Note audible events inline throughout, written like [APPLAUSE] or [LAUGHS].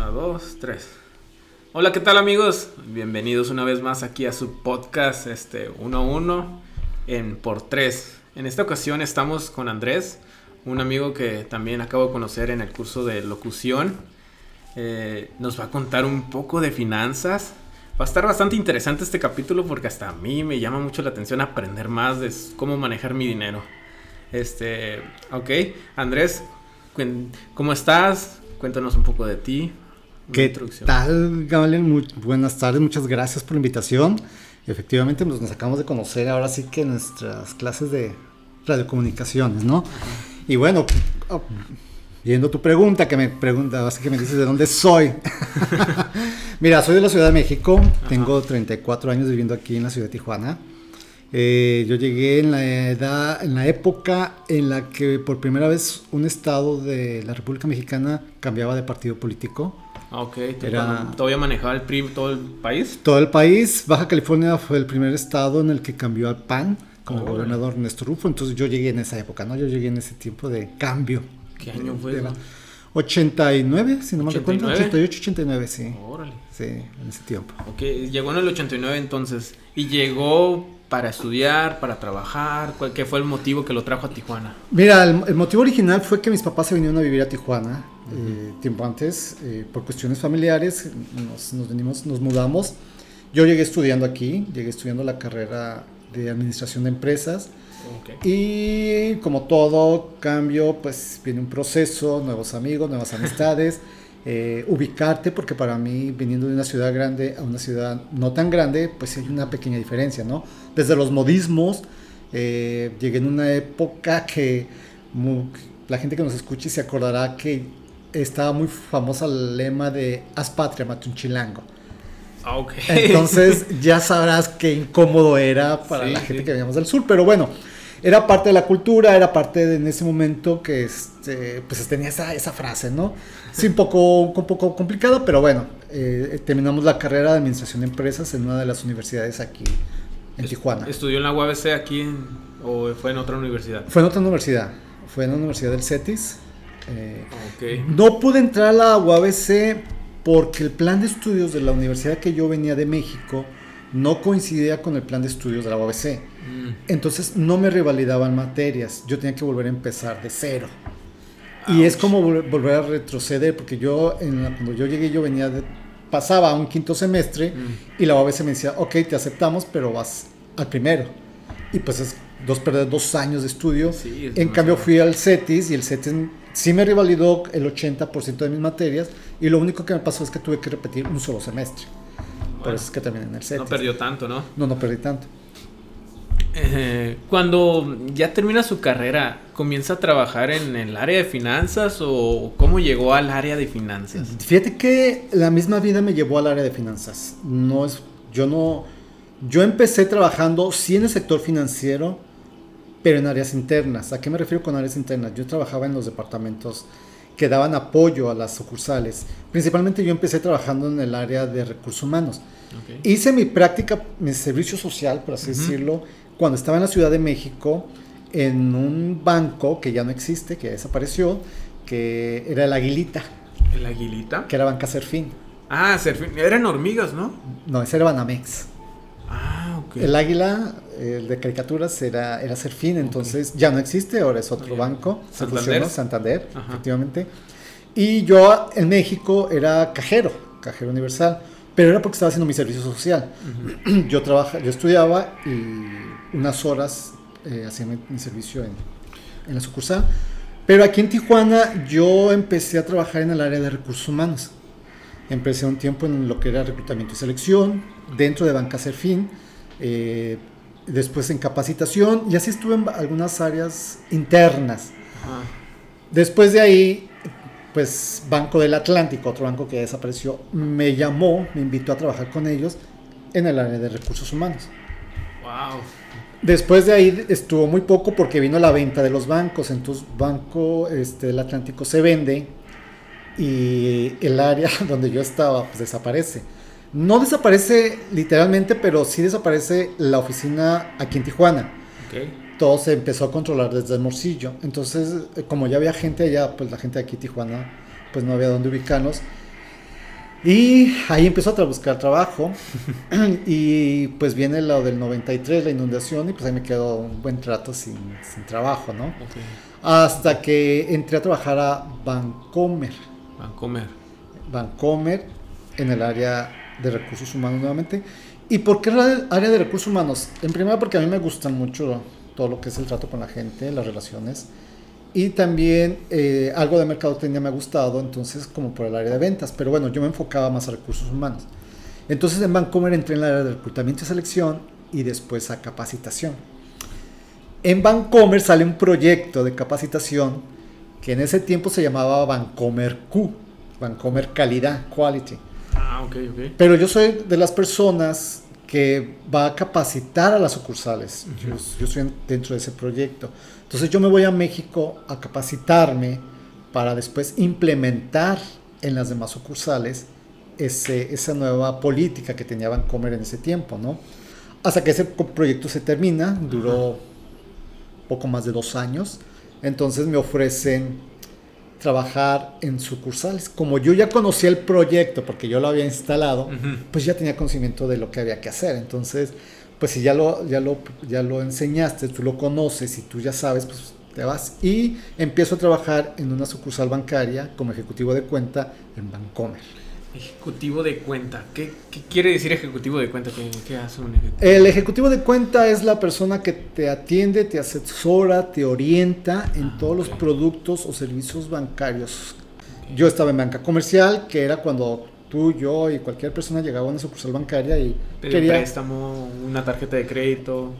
Una, dos, tres. Hola, ¿qué tal amigos? Bienvenidos una vez más aquí a su podcast este 1 a 1 en por 3. En esta ocasión estamos con Andrés, un amigo que también acabo de conocer en el curso de locución. Eh, nos va a contar un poco de finanzas. Va a estar bastante interesante este capítulo porque hasta a mí me llama mucho la atención aprender más de cómo manejar mi dinero. Este, ok, Andrés, ¿cómo estás? Cuéntanos un poco de ti. ¿Qué tal, Gabriel? buenas tardes, muchas gracias por la invitación. Efectivamente, pues, nos acabamos de conocer ahora sí que en nuestras clases de radiocomunicaciones, ¿no? Y bueno, oh, viendo tu pregunta, que me preguntabas, que me dices de dónde soy. [LAUGHS] Mira, soy de la Ciudad de México, tengo 34 años viviendo aquí en la ciudad de Tijuana. Eh, yo llegué en la edad, en la época en la que por primera vez un estado de la República Mexicana cambiaba de partido político. Ah, ok. ¿Todavía manejaba el PRI todo el país? Todo el país. Baja California fue el primer estado en el que cambió al PAN como gobernador Néstor Rufo. Entonces yo llegué en esa época, ¿no? Yo llegué en ese tiempo de cambio. ¿Qué año fue? 89, si no me recuerdo. 88, 89, sí. Órale. Sí, en ese tiempo. Ok, llegó en el 89 entonces. Y llegó para estudiar, para trabajar? ¿Qué fue el motivo que lo trajo a Tijuana? Mira, el, motivo original fue que mis papás se vinieron a vivir a Tijuana eh, tiempo antes, eh, por cuestiones familiares, nos, venimos, nos mudamos. Yo llegué estudiando aquí, llegué estudiando la carrera de administración de empresas. Y como todo cambio, pues viene un proceso, nuevos amigos, nuevas amistades. [LAUGHS] Eh, ubicarte, porque para mí, viniendo de una ciudad grande a una ciudad no tan grande, pues hay una pequeña diferencia, ¿no? Desde los modismos, eh, llegué en una época que la gente que nos escuche se acordará que estaba muy famosa el lema de haz patria, mate un chilango. Ah, okay. Entonces ya sabrás qué incómodo era para la gente que veníamos del sur, pero bueno, era parte de la cultura, era parte de, en ese momento que este, pues tenía esa, esa frase, ¿no? Sí, un poco, un poco complicado, pero bueno, eh, terminamos la carrera de administración de empresas en una de las universidades aquí en Tijuana. ¿Estudió en la UABC aquí o fue en otra universidad? Fue en otra universidad, fue en la Universidad del CETIS. Eh, no pude entrar a la UABC porque el plan de estudios de la universidad que yo venía de México no coincidía con el plan de estudios de la UABC. Mm. Entonces no me revalidaban materias, yo tenía que volver a empezar de cero. Y es como volver a retroceder, porque yo, cuando yo llegué, yo venía de, pasaba a un quinto semestre mm. y la UABC me decía, ok, te aceptamos, pero vas al primero. Y pues es dos, perder dos años de estudio. en cambio fui al CETIS y el CETIS sí me revalidó el 80% de mis materias y lo único que me pasó es que tuve que repetir un solo semestre. Por eso es que también en el CETIS. No perdió tanto, ¿no? No, no perdí tanto. Eh, cuando ya termina su carrera, ¿comienza a trabajar en el área de finanzas o cómo llegó al área de finanzas? Fíjate que la misma vida me llevó al área de finanzas. No es, yo no, yo empecé trabajando sí en el sector financiero, pero en áreas internas. ¿A qué me refiero con áreas internas? Yo trabajaba en los departamentos que daban apoyo a las sucursales. Principalmente yo empecé trabajando en el área de recursos humanos. Hice mi práctica, mi servicio social, por así decirlo, cuando estaba en la Ciudad de México en un banco que ya no existe, que desapareció, que era el Aguilita. ¿El Aguilita? Que era Banca Serfín. Ah, Serfín. Eran hormigas, ¿no? No, ese era Banamex. Ah. El Águila, el de caricaturas, era, era Serfín, entonces ya no existe, ahora es otro banco. Santander. Santander, efectivamente. Y yo en México era cajero, cajero universal pero era porque estaba haciendo mi servicio social. [CLEARS THROAT] Yo trabajaba, yo estudiaba y unas horas eh, hacía mi, servicio en, en, la sucursal. Pero aquí en Tijuana yo empecé a trabajar en el área de recursos humanos. Empecé un tiempo en lo que era reclutamiento y selección, dentro de Banca Serfín, eh, después en capacitación y así estuve en algunas áreas internas. Después de ahí pues Banco del Atlántico, otro banco que desapareció, me llamó, me invitó a trabajar con ellos en el área de recursos humanos. Wow. Después de ahí estuvo muy poco porque vino la venta de los bancos, entonces Banco este, del Atlántico se vende y el área [LAUGHS] donde yo estaba pues desaparece. No desaparece literalmente, pero sí desaparece la oficina aquí en Tijuana. Okay todo se empezó a controlar desde el morcillo. Entonces, eh, como ya había gente allá, pues la gente de aquí, Tijuana, pues no había dónde ubicarnos. Y ahí empezó a buscar trabajo [LAUGHS] y pues viene lo del 93, la inundación y pues ahí me quedó un buen trato sin, sin trabajo, ¿no? Hasta que entré a trabajar a Vancomer. Vancomer. Vancomer en el área de recursos humanos nuevamente. ¿Y por qué área de recursos humanos? En primer porque a mí me gusta mucho todo lo que es el trato con la gente, las relaciones. Y también eh, algo de mercadotecnia me ha gustado, entonces como por el área de ventas. Pero bueno, yo me enfocaba más a recursos humanos. Entonces en Vancomer entré en el área de reclutamiento y selección y después a capacitación. En Vancomer sale un proyecto de capacitación que en ese tiempo se llamaba Vancomer Q, Vancomer Calidad, Quality. Ah, ok, ok. Pero yo soy de las personas que va a capacitar a las sucursales. yo, yo, estoy dentro de ese proyecto. Entonces yo me voy a México a capacitarme para después implementar en las demás sucursales ese, esa nueva política que tenía Vancomer en ese tiempo, ¿no? Hasta que ese proyecto se termina, duró poco más de dos años. Entonces me ofrecen trabajar en sucursales. Como yo ya conocía el proyecto, porque yo lo había instalado, pues ya tenía conocimiento de lo que había que hacer. Entonces, pues si ya lo, ya lo, ya lo enseñaste, tú lo conoces y tú ya sabes, pues te vas. Y empiezo a trabajar en una sucursal bancaria como ejecutivo de cuenta en Bancomer. Ejecutivo de cuenta. ¿Qué, quiere decir ejecutivo de cuenta? ¿Qué, hace un ejecutivo? El ejecutivo de cuenta es la persona que te atiende, te asesora, te orienta en ah, todos los productos o servicios bancarios. Yo estaba en banca comercial, que era cuando tú, yo y cualquier persona llegaba a una sucursal bancaria y quería... préstamo, una tarjeta de crédito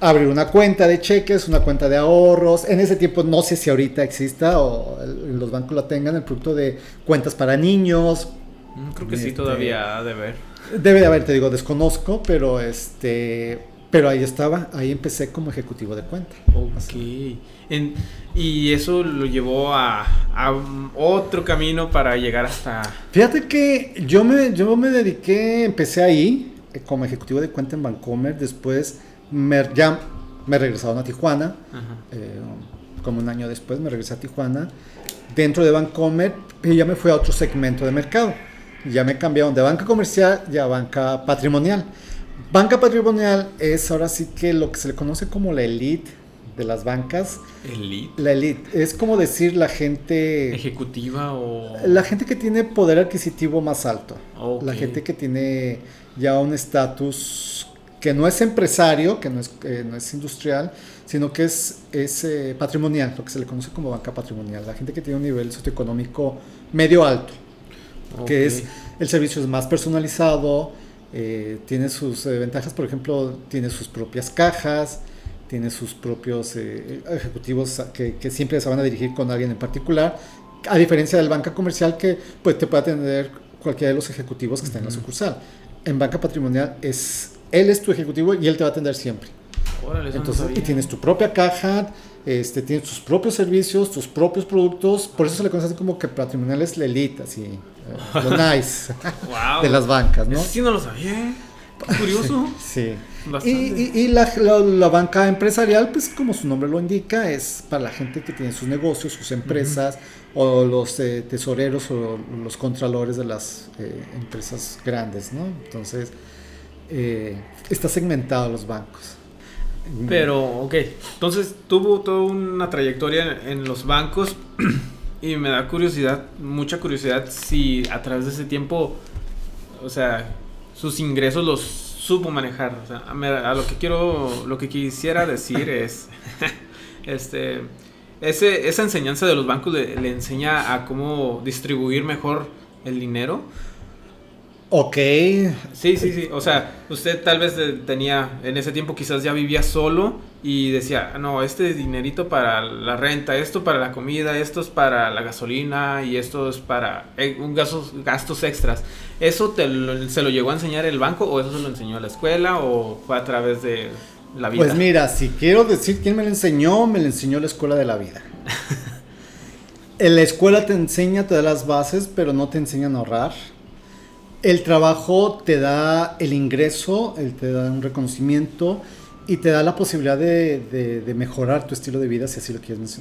abrir una cuenta de cheques, una cuenta de ahorros. En ese tiempo no sé si ahorita exista o los bancos la tengan, el producto de cuentas para niños, creo que sí, este, todavía ha de haber. Debe de haber, te digo, desconozco, pero este. Pero ahí estaba, ahí empecé como ejecutivo de cuenta. Ok. y eso lo llevó a, otro camino para llegar hasta... Fíjate que yo me, yo me dediqué, empecé ahí eh, como ejecutivo de cuenta en Vancomer, después me, ya me regresaron a Tijuana, eh, como un año después me regresé a Tijuana, dentro de Vancomer y ya me fui a otro segmento de mercado ya me cambiaron de banca comercial ya a banca patrimonial. Banca patrimonial es ahora sí que lo que se le conoce como la elite de las bancas. ¿Elite? La elite. Es como decir la gente... ¿Ejecutiva o...? La gente que tiene poder adquisitivo más alto. La gente que tiene ya un estatus que no es empresario, que no es, no es industrial, sino que es, es eh, patrimonial, lo que se le conoce como banca patrimonial. La gente que tiene un nivel socioeconómico medio alto que es el servicio es más personalizado, eh, tiene sus eh, ventajas, por ejemplo, tiene sus propias cajas, tiene sus propios eh, ejecutivos que, que, siempre se van a dirigir con alguien en particular, a diferencia del banca comercial que pues, te puede atender cualquiera de los ejecutivos que están en la sucursal. En banca patrimonial es él es tu ejecutivo y él te va a atender siempre. Entonces, y tienes tu propia caja, este, tienes tus propios servicios, tus propios productos, por eso se le conoce como que patrimonial es la elite, así, eh, lo [LAUGHS] nice de las bancas, ¿no? sí no lo sabía, ¿eh? curioso. [LAUGHS] sí. Y, y, la, la, banca empresarial, pues como su nombre lo indica, es para la gente que tiene sus negocios, sus empresas, o los eh, tesoreros o los contralores de las empresas grandes, ¿no? Entonces, está segmentado los bancos. Pero, ok, entonces tuvo toda una trayectoria en, los bancos [CLEARS THROAT] y me da curiosidad, mucha curiosidad si a través de ese tiempo, o sea, sus ingresos los supo manejar. O sea, a, lo que quiero, lo que quisiera decir [LAUGHS] es, [LAUGHS] este, ese, esa enseñanza de los bancos le, le enseña a cómo distribuir mejor el dinero Ok. Sí, sí, sí. O sea, usted tal vez tenía, en ese tiempo quizás ya vivía solo y decía, no, este dinerito para la renta, esto para la comida, esto es para la gasolina y esto es para eh, un gastos, gastos extras. ¿Eso te se lo llegó a enseñar el banco o eso se lo enseñó la escuela o fue a través de la vida? Pues mira, si quiero decir quién me lo enseñó, me lo enseñó la escuela de la vida. [LAUGHS] en la escuela te enseña, te da las bases, pero no te enseñan a ahorrar el trabajo te da el ingreso, te da un reconocimiento y te da la posibilidad de, mejorar tu estilo de vida si así lo quieres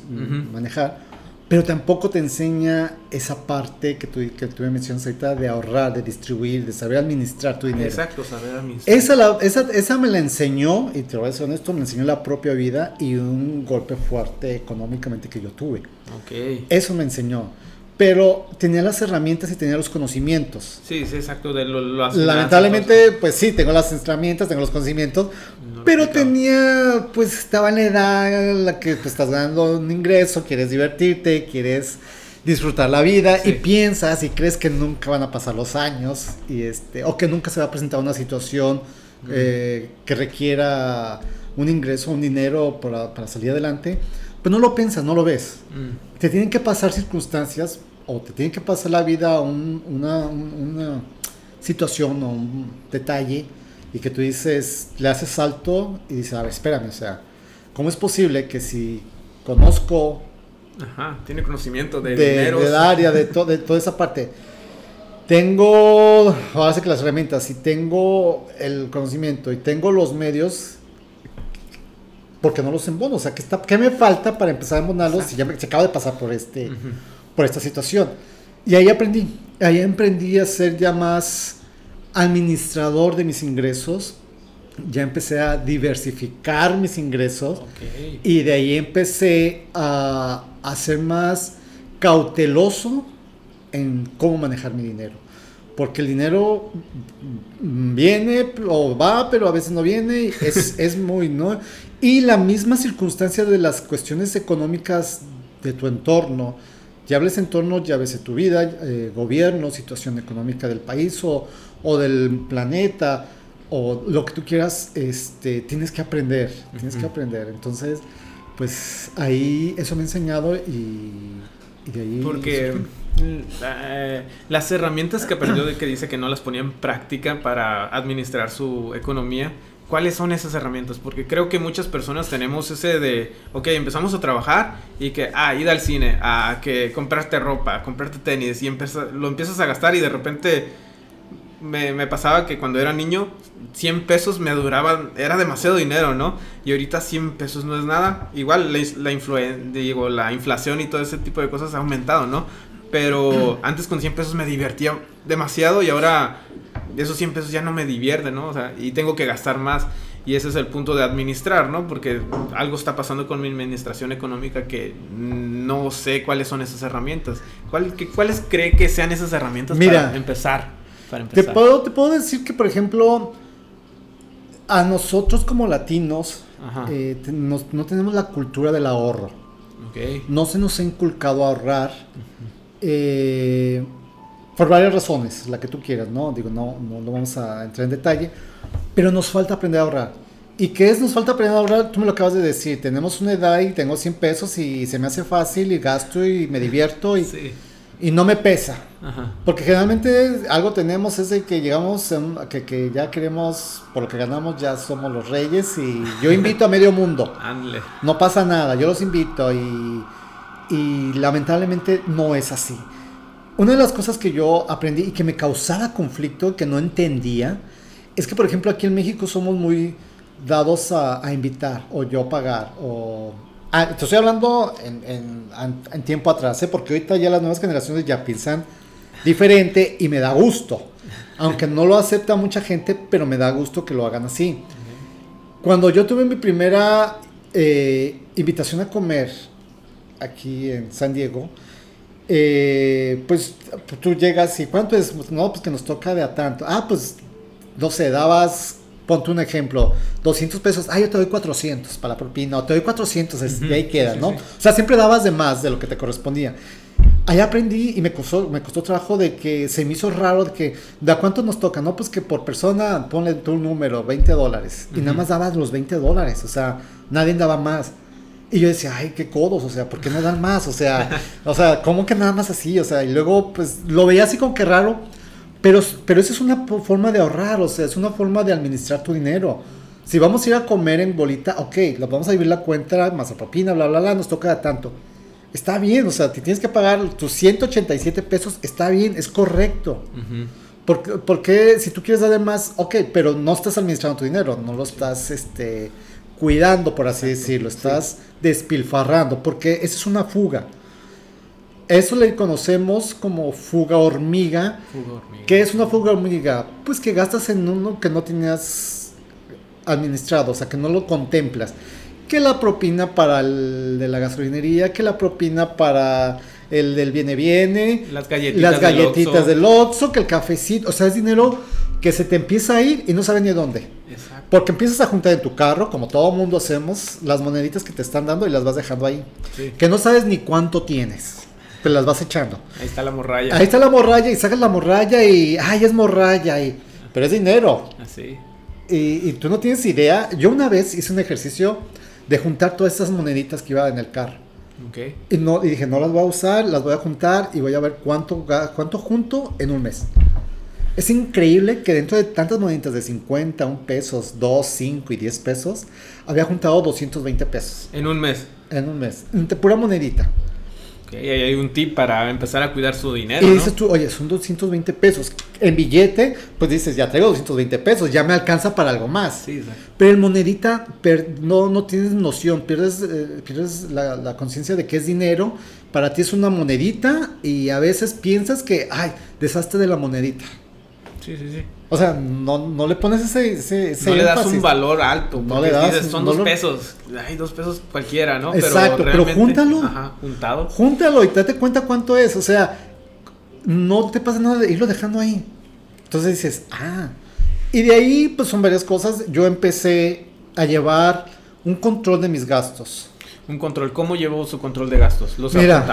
manejar. pero tampoco te enseña esa parte que tú, que tú me mencionas ahorita de ahorrar, de distribuir, de saber administrar tu dinero. Exacto, saber administrar. Esa, esa, esa me la enseñó, y te voy a ser honesto, me enseñó la propia vida y un golpe fuerte económicamente que yo tuve. Ok. Eso me enseñó pero tenía las herramientas y tenía los conocimientos. Sí, sí, exacto. De lo, Lamentablemente, pues sí, tengo las herramientas, tengo los conocimientos, pero tenía, pues estaba en la edad en la que pues, estás ganando un ingreso, quieres divertirte, quieres disfrutar la vida y piensas y crees que nunca van a pasar los años y este o que nunca se va a presentar una situación eh, que requiera un ingreso, un dinero para, para salir adelante, pues no lo piensas, no lo ves. Mm. Te tienen que pasar circunstancias o te tiene que pasar la vida una, una situación o un detalle y que tú dices, le haces salto y dices, a ver, espérame, o sea, ¿cómo es posible que si conozco... Ajá, tiene conocimiento de, de dinero. Del área, de, de toda esa parte. Tengo, ahora sí que las herramientas, si tengo el conocimiento y tengo los medios, porque no los embono? O sea, ¿qué, está, qué me falta para empezar a embonarlos si ya me, se acaba de pasar por este por esta situación. Y ahí aprendí, ahí aprendí a ser ya más administrador de mis ingresos, ya empecé a diversificar mis ingresos y de ahí empecé a, a ser más cauteloso en cómo manejar mi dinero. Porque el dinero viene o va, pero a veces no viene, es, [LAUGHS] es muy, ¿no? Y la misma circunstancia de las cuestiones económicas de tu entorno, ya hables entorno, ya ves tu vida, eh, gobierno, situación económica del país o, o, del planeta o lo que tú quieras, este, tienes que aprender, tienes que aprender. Entonces, pues ahí eso me ha enseñado y, de ahí... Porque las herramientas que aprendió de que dice que no las ponía en práctica para administrar su economía, ¿Cuáles son esas herramientas? Porque creo que muchas personas tenemos ese de, ok, empezamos a trabajar y que, ah, ir al cine, a que comprarte ropa, comprarte tenis y lo empiezas a gastar y de repente me, pasaba que cuando era niño 100 pesos me duraban, era demasiado dinero, ¿no? Y ahorita 100 pesos no es nada. Igual la, la, digo, la inflación y todo ese tipo de cosas ha aumentado, ¿no? Pero antes con 100 pesos me divertía demasiado y ahora esos 100 pesos ya no me divierten, ¿no? O sea, y tengo que gastar más. Y ese es el punto de administrar, ¿no? Porque algo está pasando con mi administración económica que no sé cuáles son esas herramientas. ¿Cuál, ¿Cuáles cree que sean esas herramientas para empezar? Para Te, puedo, te puedo decir que, por ejemplo, a nosotros como latinos eh, no tenemos la cultura del ahorro. Okay. No se nos ha inculcado a ahorrar. Eh, por varias razones, la que tú quieras, ¿no? Digo, no, no, no vamos a entrar en detalle, pero nos falta aprender a ahorrar. ¿Y qué es nos falta aprender a ahorrar? Tú me lo acabas de decir, tenemos una edad y tengo 100 pesos y se me hace fácil y gasto y me divierto y, y no me pesa. Porque generalmente algo tenemos es de que llegamos, a que, que, ya queremos, por lo que ganamos ya somos los reyes y yo invito a medio mundo. No pasa nada, yo los invito y, y lamentablemente no es así. Una de las cosas que yo aprendí y que me causaba conflicto, que no entendía, es que, por ejemplo, aquí en México somos muy dados a, invitar o yo pagar o... Ah, te estoy hablando en, tiempo atrás, ¿eh? porque ahorita ya las nuevas generaciones ya piensan diferente y me da gusto. Aunque no lo acepta mucha gente, pero me da gusto que lo hagan así. Cuando yo tuve mi primera eh, invitación a comer aquí en San Diego, eh, pues tú llegas y ¿cuánto es? No, pues que nos toca de a tanto. Ah, pues no sé, dabas, ponte un ejemplo, 200 pesos, ah, yo te doy 400 para la propina, o te doy 400, y ahí queda, ¿no? O sea, siempre dabas de más de lo que te correspondía. Ahí aprendí y me costó, me costó trabajo de que se me hizo raro de que, ¿de a cuánto nos toca? No, pues que por persona ponle tu número, 20 dólares. Y nada más dabas los 20 dólares, o sea, nadie daba más. Y yo decía, ay, qué codos, o sea, ¿por qué no dan más? O sea, o sea, ¿cómo que nada más así? O sea, y luego, pues, lo veía así como que raro, pero, pero esa es una forma de ahorrar, o sea, es una forma de administrar tu dinero. Si vamos a ir a comer en bolita, ok, lo vamos a vivir la cuenta, más la propina, bla, bla, bla, nos toca tanto. Está bien, o sea, te tienes que pagar tus 187 pesos, está bien, es correcto. porque, porque si tú quieres dar más, ok, pero no estás administrando tu dinero, no lo estás, este cuidando, por así decirlo, estás despilfarrando, porque esa es una fuga. Eso le conocemos como fuga hormiga. Fuga hormiga. ¿Qué es una fuga hormiga? Pues que gastas en uno que no tenías administrado, o sea, que no lo contemplas. Que la propina para el de la gasolinería, que la propina para el del viene viene, las galletitas, las galletitas del, Oxxo. que el cafecito, o sea, es dinero que se te empieza a ir y no sabe ni dónde. Exacto. Porque empiezas a juntar en tu carro, como todo mundo hacemos, las moneditas que te están dando y las vas dejando ahí. Que no sabes ni cuánto tienes. Pero las vas echando. Ahí está la morralla. Ahí está la morralla y sacas la morralla y, ay, es morralla. Y, pero es dinero. Así. Y, y tú no tienes idea. Yo una vez hice un ejercicio de juntar todas esas moneditas que iba en el carro. Okay. Y, no, y dije, no las voy a usar, las voy a juntar y voy a ver cuánto, cuánto junto en un mes. Es increíble que dentro de tantas moneditas de 50, 1 pesos, 2, 5 y 10 pesos, había juntado 220 pesos. En un mes. En un mes. De pura monedita. Okay, y hay un tip para empezar a cuidar su dinero. Y dices tú, oye, son 220 pesos. En billete, pues dices, ya traigo 220 pesos, ya me alcanza para algo más. Sí, Pero en monedita no, no tienes noción, pierdes, eh, pierdes la, la conciencia de que es dinero. Para ti es una monedita y a veces piensas que, ay, deshazte de la monedita. Sí, sí, sí. O sea, no, no le pones ese, ese, No le das un valor alto. No le das. son dos pesos. Ay, dos pesos cualquiera, ¿no? Exacto, pero, júntalo. Ajá, juntado. Júntalo y date cuenta cuánto es. O sea, no te pasa nada de irlo dejando ahí. Entonces dices, ah. Y de ahí, pues son varias cosas. Yo empecé a llevar un control de mis gastos. Un control. ¿Cómo llevó su control de gastos? ¿Los Mira,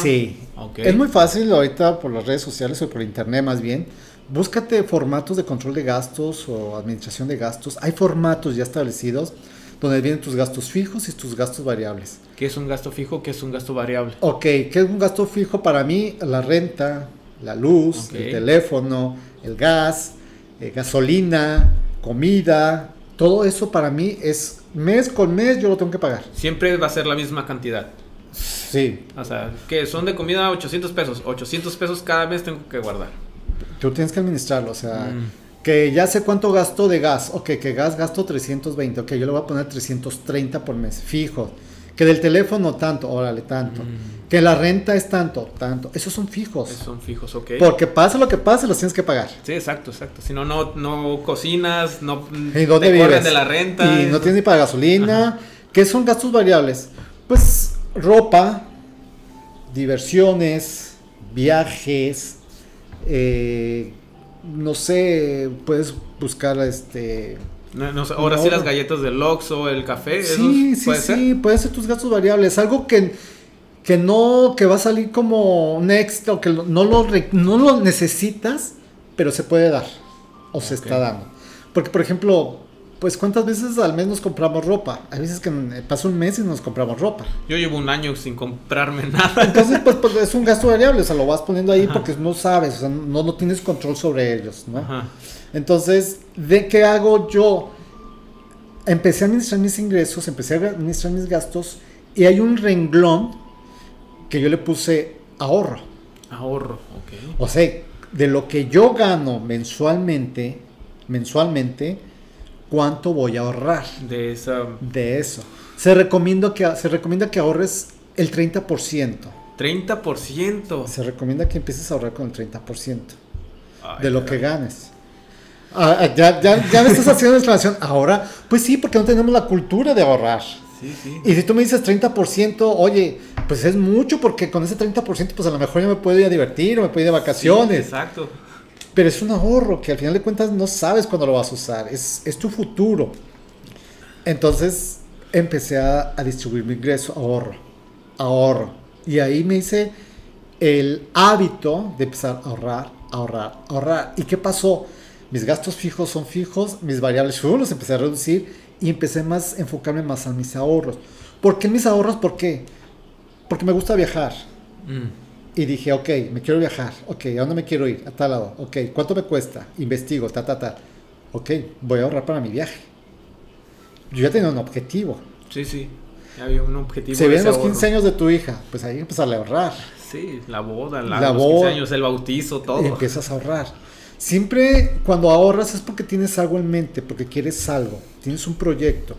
Sí. Es muy fácil ahorita por las redes sociales o por internet más bien búscate formatos de control de gastos o administración de gastos. Hay formatos ya establecidos donde vienen tus gastos fijos y tus gastos variables. ¿Qué es un gasto fijo? ¿Qué es un gasto variable? Ok, ¿qué es un gasto fijo? Para mí, la renta, la luz, el teléfono, el gas, eh, gasolina, comida, todo eso para mí es mes con mes yo lo tengo que pagar. Siempre va a ser la misma cantidad. Sí. O sea, que son de comida 800 pesos. 800 pesos cada mes tengo que guardar. Tú tienes que administrarlo, o sea, mm. que ya sé cuánto gasto de gas, ok, que gas gasto 320, ok, yo le voy a poner 330 por mes, fijo. Que del teléfono tanto, órale, tanto. Mm. Que la renta es tanto, tanto. Esos son fijos. Esos son fijos, ok. Porque pase lo que pase, los tienes que pagar. Sí, exacto, exacto. Si no, no, no cocinas, no ¿Y dónde te vives? de la renta. Y no tienes ni para gasolina. ¿Qué son gastos variables? Pues ropa, diversiones, viajes, eh, no sé, puedes buscar este... ahora sí las galletas del Oxxo, el café. Sí, sí, ¿puede sí, puede ser tus gastos variables. Algo que, que no, que va a salir como next o que no lo, no lo necesitas, pero se puede dar o se está dando. Porque, por ejemplo, pues cuántas veces al mes nos compramos ropa. Hay veces que pasa un mes y nos compramos ropa. Yo llevo un año sin comprarme [LAUGHS] nada. Entonces, pues, pues es un gasto variable, o sea, lo vas poniendo ahí porque no sabes, o sea, no, no tienes control sobre ellos, ¿no? Entonces, ¿de qué hago yo? Empecé a administrar mis ingresos, empecé a administrar mis gastos y hay un renglón que yo le puse ahorro. Ahorro, ok. O sea, de lo que yo gano mensualmente, mensualmente, cuánto voy a ahorrar. De esa... De eso. Se recomienda que, se recomienda que ahorres el 30%. 30%. Se recomienda que empieces a ahorrar con el 30% de lo que ganes. Ah, ah, ya, ya, ya me estás haciendo una exclamación. Ahora, pues sí, porque no tenemos la cultura de ahorrar. Sí, sí. Y si tú me dices 30%, oye, pues es mucho porque con ese 30% pues a lo mejor ya me puedo ir a divertir o me puedo ir de vacaciones. exacto. Pero es un ahorro que al final de cuentas no sabes cuándo lo vas a usar, es, es tu futuro. Entonces empecé a, distribuir mi ingreso, ahorro, ahorro. Y ahí me hice el hábito de empezar a ahorrar, ahorrar, ahorrar. ¿Y qué pasó? Mis gastos fijos son fijos, mis variables los empecé a reducir y empecé más a enfocarme más a mis ahorros. ¿Por qué mis ahorros? ¿Por qué? Porque me gusta viajar. Mm. Y dije, ok, me quiero viajar. Ok, ¿a dónde me quiero ir? A tal lado. Ok, ¿cuánto me cuesta? Investigo, ta, ta, ta. Ok, voy a ahorrar para mi viaje. Yo ya tenía un objetivo. Sí, sí. Ya había un objetivo. Se vienen los 15 años de tu hija, pues ahí empezar a ahorrar. Sí, la boda, la, los 15 años, el bautizo, todo. empiezas a ahorrar. Siempre cuando ahorras es porque tienes algo en mente, porque quieres algo, tienes un proyecto.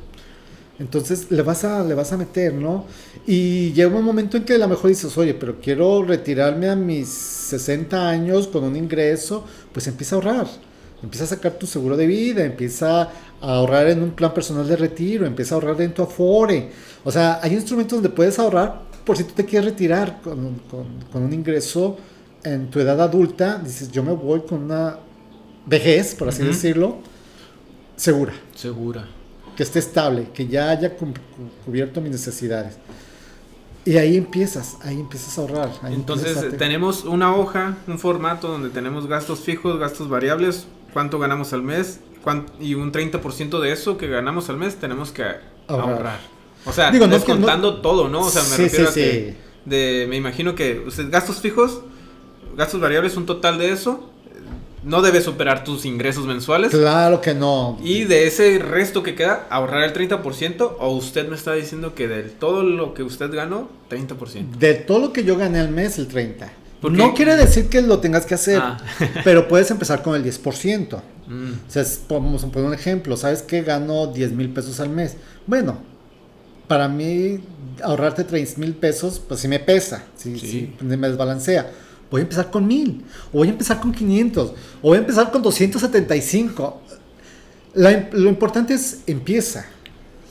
Entonces le vas a, le vas a meter, ¿no? Y llega un momento en que a lo mejor dices, oye, pero quiero retirarme a mis 60 años con un ingreso, pues empieza a ahorrar. Empieza a sacar tu seguro de vida, empieza a ahorrar en un plan personal de retiro, empieza a ahorrar en tu Afore. O sea, hay instrumentos donde puedes ahorrar por si tú te quieres retirar con, con un ingreso en tu edad adulta. Dices, yo me voy con una vejez, por así decirlo, segura. Segura. Que esté estable, que ya haya cubierto mis necesidades. Y ahí empiezas, ahí empiezas a ahorrar. Entonces tenemos una hoja, un formato donde tenemos gastos fijos, gastos variables, cuánto ganamos al mes y un 30% de eso que ganamos al mes tenemos que ahorrar. O sea, Digo, descontando todo, ¿no? O sea, me refiero a que de, me imagino que gastos fijos, gastos variables, un total de eso no debe superar tus ingresos mensuales. Claro que no. Y de ese resto que queda, ahorrar el 30%. O usted me está diciendo que de todo lo que usted ganó, 30%. De todo lo que yo gané al mes, el 30%. No quiere decir que lo tengas que hacer, ah. [LAUGHS] pero puedes empezar con el 10%. Mm. O sea, vamos a poner un ejemplo. ¿Sabes que gano 10 mil pesos al mes? Bueno, para mí ahorrarte 30 mil pesos, pues sí me pesa, sí, sí. me desbalancea voy a empezar con 1000, o voy a empezar con 500, o voy a empezar con 275. lo importante es empieza.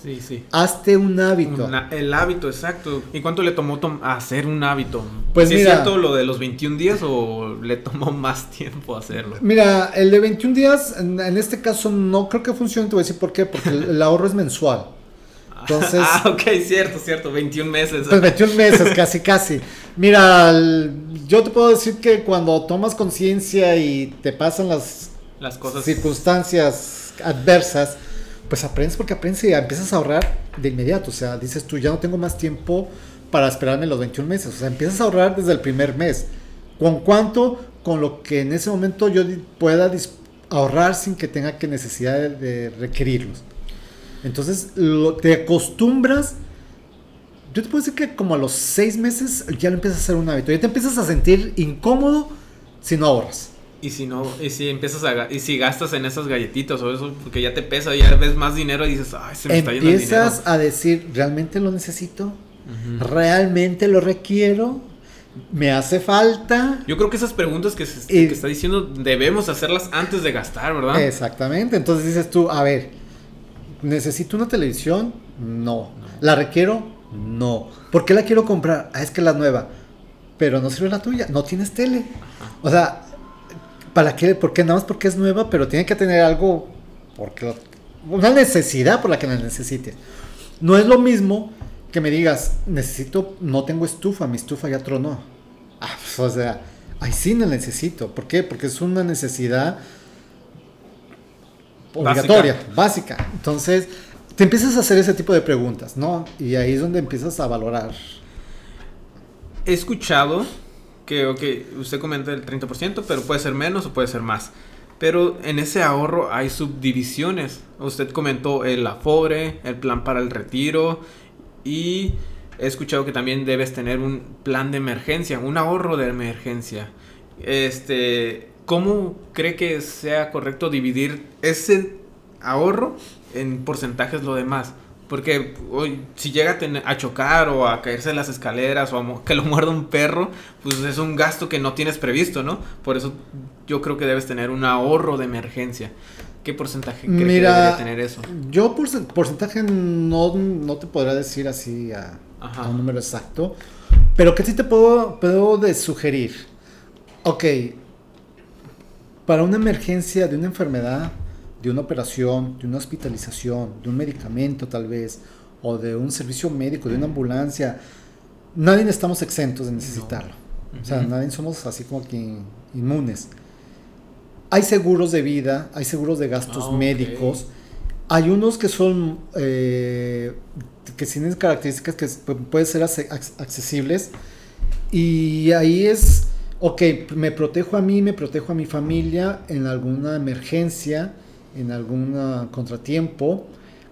Sí, sí. Hazte un hábito. el hábito, exacto. ¿Y cuánto le tomó hacer un hábito? Pues ¿Es cierto lo de los 21 días o le tomó [LAUGHS] más tiempo hacerlo? Mira, el de 21 días, en, este caso no creo que funcione, te voy a decir por qué, porque el ahorro es mensual. Entonces, ah, ok, cierto, cierto, 21 meses. Pues 21 meses, casi, casi. Mira, yo te puedo decir que cuando tomas conciencia y te pasan las, las cosas. circunstancias adversas, pues aprendes porque aprendes y empiezas a ahorrar de inmediato. O sea, dices tú, ya no tengo más tiempo para esperarme los 21 meses. O sea, empiezas a ahorrar desde el primer mes. ¿Con cuánto? Con lo que en ese momento yo pueda ahorrar sin que tenga que necesidad de requerirlos. Entonces lo, te acostumbras. Yo te puedo decir que como a los seis meses ya lo empiezas a hacer un hábito. Ya te empiezas a sentir incómodo si no ahorras. Y si no, y si empiezas a y si gastas en esas galletitas o eso, porque ya te pesa, ya ves más dinero y dices, ay, se me está yendo el dinero. Empiezas a decir, ¿realmente lo necesito? ¿Realmente lo requiero? ¿Me hace falta? Yo creo que esas preguntas que, se, que está diciendo debemos hacerlas antes de gastar, ¿verdad? Exactamente. Entonces dices tú, a ver, ¿Necesito una televisión? No. ¿La requiero? No. ¿Por qué la quiero comprar? Ah, es que la nueva. Pero no sirve la tuya. No tienes tele. O sea, ¿para qué? ¿Por qué? Nada más porque es nueva, pero tiene que tener algo. Porque una necesidad por la que la necesites. No es lo mismo que me digas, necesito, no tengo estufa, mi estufa ya tronó. Ah, pues, o sea, ahí sí la necesito. ¿Por qué? Porque es una necesidad obligatoria, básica. Entonces, te empiezas a hacer ese tipo de preguntas, ¿no? Y ahí es donde empiezas a valorar. He escuchado que, ok, usted comenta el 30%, pero puede ser menos o puede ser más. Pero en ese ahorro hay subdivisiones. Usted comentó el Afore, el plan para el retiro y he escuchado que también debes tener un plan de emergencia, un ahorro de emergencia. Este, ¿cómo cree que sea correcto dividir ese ahorro en porcentajes lo demás? Porque hoy, si llega a, chocar o a caerse en las escaleras o que lo muerda un perro, pues es un gasto que no tienes previsto, ¿no? Por eso yo creo que debes tener un ahorro de emergencia. ¿Qué porcentaje crees que debería tener eso? Yo por porcentaje no, no te podré decir así a, un número exacto, pero que sí te puedo, puedo de sugerir. Ok, para una emergencia de una enfermedad, de una operación, de una hospitalización, de un medicamento tal vez, o de un servicio médico, de una ambulancia, nadie estamos exentos de necesitarlo. O sea, nadie somos así como que inmunes. Hay seguros de vida, hay seguros de gastos ah, médicos. Hay unos que son, eh, que tienen características que pueden ser accesibles. Y ahí es ok, me protejo a mí, me protejo a mi familia en alguna emergencia, en algún contratiempo.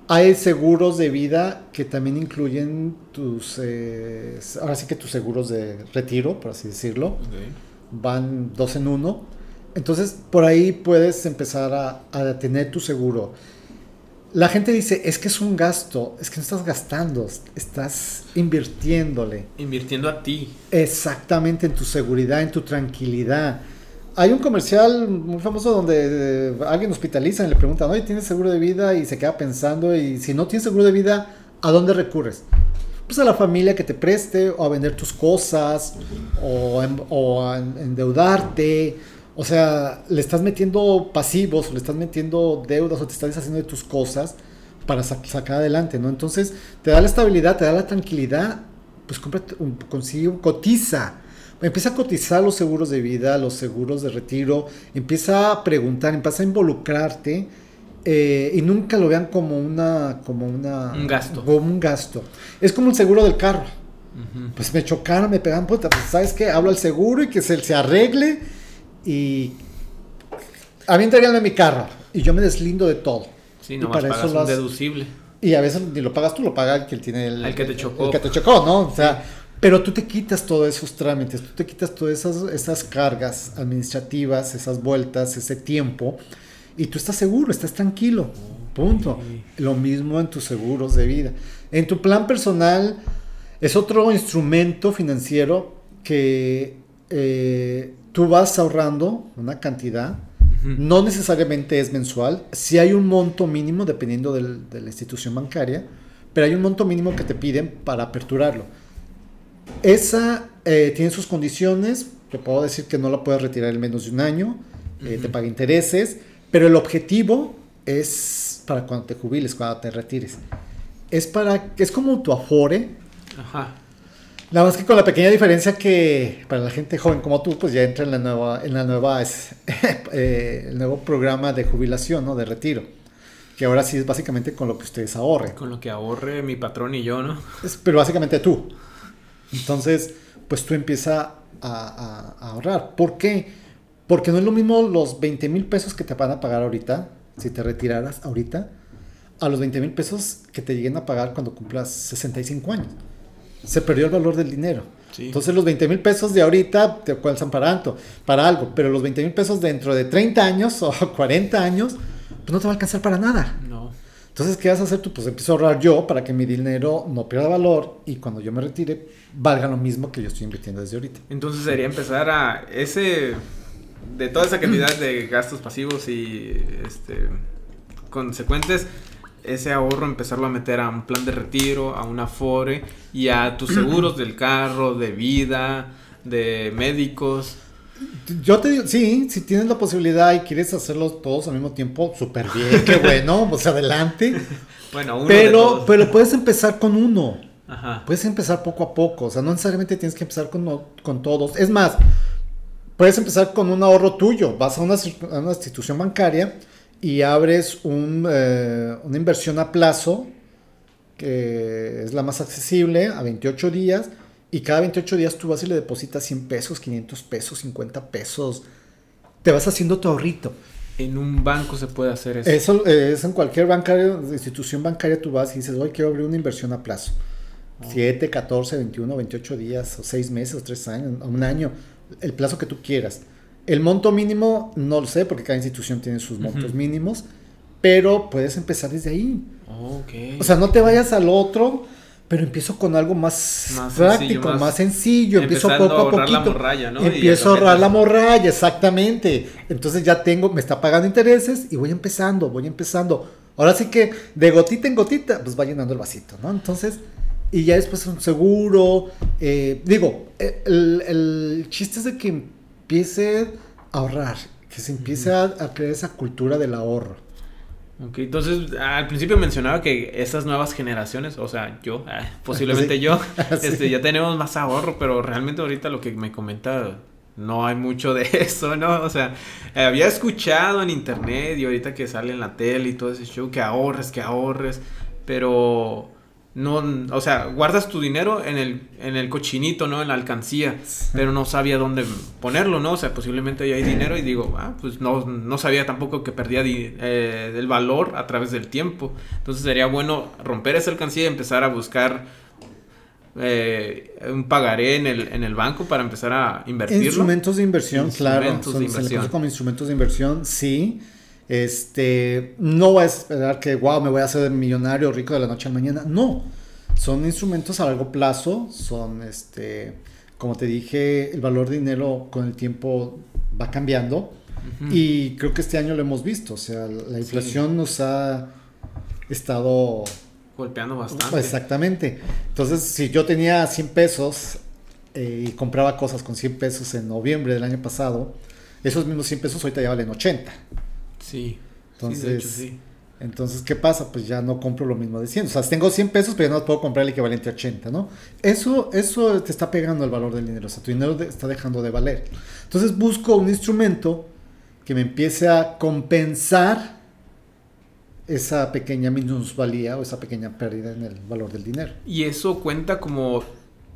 Hay seguros de vida que también incluyen tus, eh, ahora sí que tus seguros de retiro, por así decirlo. Van dos en uno. Entonces, por ahí puedes empezar a, a tener tu seguro. La gente dice, es que es un gasto, es que no estás gastando, estás invirtiéndole. Invirtiendo a ti. Exactamente, en tu seguridad, en tu tranquilidad. Hay un comercial muy famoso donde eh, alguien hospitaliza y le preguntan, oye, ¿tienes seguro de vida? Y se queda pensando, y si no tienes seguro de vida, ¿a dónde recurres? Pues a la familia que te preste, o a vender tus cosas, o, o a endeudarte, o sea, le estás metiendo pasivos, o le estás metiendo deudas, o te estás deshaciendo de tus cosas para sacar adelante, ¿no? Entonces, te da la estabilidad, te da la tranquilidad, pues cómprate, consigue, cotiza. Empieza a cotizar los seguros de vida, los seguros de retiro, empieza a preguntar, empieza a involucrarte eh, y nunca lo vean como una, como una... Un gasto. Como un gasto. Es como un seguro del carro. Pues me chocaron, me pegan, puta, pues sabes qué, hablo al seguro y que se, se arregle y a mí entrarían en mi carro y yo me deslindo de todo. Sí, no para pagas eso un deducible. Y a veces ni lo pagas tú, lo paga el que tiene el, el que te chocó. El que te chocó, ¿no? O sea, pero tú te quitas todos esos trámites, tú te quitas todas esas, esas cargas administrativas, esas vueltas, ese tiempo, y tú estás seguro, estás tranquilo. Punto. Lo mismo en tus seguros de vida. En tu plan personal es otro instrumento financiero que eh, tú vas ahorrando una cantidad, no necesariamente es mensual, si hay un monto mínimo dependiendo de la institución bancaria, pero hay un monto mínimo que te piden para aperturarlo. Esa eh, tiene sus condiciones, te puedo decir que no la puedes retirar en menos de un año, eh, te paga intereses, pero el objetivo es para cuando te jubiles, cuando te retires. Es para, es como tu afore. Ajá Nada más que con la pequeña diferencia que para la gente joven como tú, pues ya entra en la nueva, en la nueva, es, [LAUGHS] eh, el nuevo programa de jubilación, ¿no? De retiro. Que ahora sí es básicamente con lo que ustedes ahorren. Con lo que ahorre mi patrón y yo, ¿no? pero básicamente tú. Entonces, pues tú empiezas a, a, ahorrar. ¿Por qué? Porque no es lo mismo los 20 mil pesos que te van a pagar ahorita, si te retiraras ahorita, a los 20 mil pesos que te lleguen a pagar cuando cumplas 65 años se perdió el valor del dinero. Entonces los 20 mil pesos de ahorita te alcanzan para, para algo, pero los 20 mil pesos dentro de 30 años [LAUGHS] o 40 años, pues no te va a alcanzar para nada. No. Entonces, ¿qué vas a hacer tú? Pues empiezo a ahorrar yo para que mi dinero no pierda valor y cuando yo me retire valga lo mismo que yo estoy invirtiendo desde ahorita. Entonces sería empezar a ese de toda esa cantidad de gastos pasivos y este consecuentes ese ahorro empezarlo a meter a un plan de retiro, a un afore y a tus seguros del carro, de vida, de médicos. Yo te digo, sí, si tienes la posibilidad y quieres hacerlos todos al mismo tiempo, súper bien, qué [LAUGHS] bueno, pues adelante. Bueno, uno pero, pero puedes empezar con uno. Ajá. Puedes empezar poco a poco, o sea, no necesariamente tienes que empezar con, con todos. Es más, puedes empezar con un ahorro tuyo. Vas a una, a una institución bancaria y abres eh, una inversión a plazo, que es la más accesible, a 28 días, y cada 28 días tú vas y le depositas 100 pesos, 500 pesos, 50 pesos. Te vas haciendo tu ahorrito. En un banco se puede hacer eso. Eso es en cualquier bancario, institución bancaria tú vas y dices, hoy quiero abrir una inversión a plazo. 7, 14, 21, 28 días, o 6 meses, o 3 años, o un año, el plazo que tú quieras. El monto mínimo no lo sé porque cada institución tiene sus montos mínimos, pero puedes empezar desde ahí. O sea, no te vayas al otro, pero empiezo con algo más, práctico, más, sencillo. Empiezo poco a, poquito. La morralla, ¿no? Empiezo a ahorrar la morralla, exactamente. Entonces ya tengo, me está pagando intereses y voy empezando, voy empezando. Ahora sí que de gotita en gotita, pues va llenando el vasito, ¿no? Entonces, y ya después un seguro. Eh, digo, eh, el, el chiste es de que empiece a ahorrar, que se empiece a, crear esa cultura del ahorro. Ok, entonces al principio mencionaba que esas nuevas generaciones, o sea, yo, ah, [LAUGHS] posiblemente yo, [LAUGHS] este, ya tenemos más ahorro, pero realmente ahorita lo que me comenta no hay mucho de [LAUGHS] eso, ¿no? O sea, había escuchado en internet y ahorita que sale en la tele y todo ese show que ahorres, que ahorres, pero no, o sea, guardas tu dinero en el, en el cochinito, ¿no? En la alcancía, pero no sabía dónde ponerlo, ¿no? O sea, posiblemente ahí hay dinero y digo, ah, pues no, no sabía tampoco que perdía eh, el valor a través del tiempo. Entonces sería bueno romper esa alcancía y empezar a buscar eh, un pagaré en el, en el banco para empezar a invertir. Instrumentos de inversión, claro. Instrumentos de inversión. como instrumentos de inversión, sí. Este, no voy a esperar que, wow, me voy a hacer millonario rico de la noche a la mañana. No, son instrumentos a largo plazo, son, este, como te dije, el valor de dinero con el tiempo va cambiando. Y creo que este año lo hemos visto, o sea, la inflación nos ha estado golpeando bastante. Exactamente. Entonces, si yo tenía 100 pesos eh, y compraba cosas con 100 pesos en noviembre del año pasado, esos mismos 100 pesos ahorita ya valen 80. Sí. Entonces, sí, entonces ¿qué pasa? Pues ya no compro lo mismo de 100. O sea, tengo 100 pesos, pero ya no puedo comprar el equivalente a 80, ¿no? Eso, eso te está pegando el valor del dinero. O sea, tu dinero está dejando de valer. Entonces busco un instrumento que me empiece a compensar esa pequeña minusvalía o esa pequeña pérdida en el valor del dinero. ¿Y eso cuenta como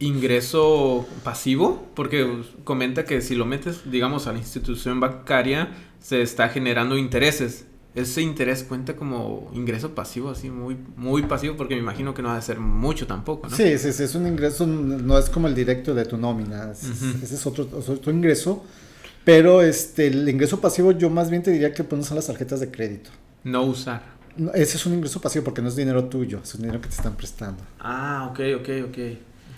ingreso pasivo? Porque comenta que si lo metes, digamos, a la institución bancaria, se está generando intereses. Ese interés cuenta como ingreso pasivo, así muy, muy pasivo, porque me imagino que no va a ser mucho tampoco, ¿no? Sí, sí, es un ingreso, no es como el directo de tu nómina, ese es otro, otro ingreso, pero este, el ingreso pasivo yo más bien te diría que pues, son las tarjetas de crédito. No usar ese es un ingreso pasivo porque no es dinero tuyo, es un dinero que te están prestando. Ah, ok, ok, ok.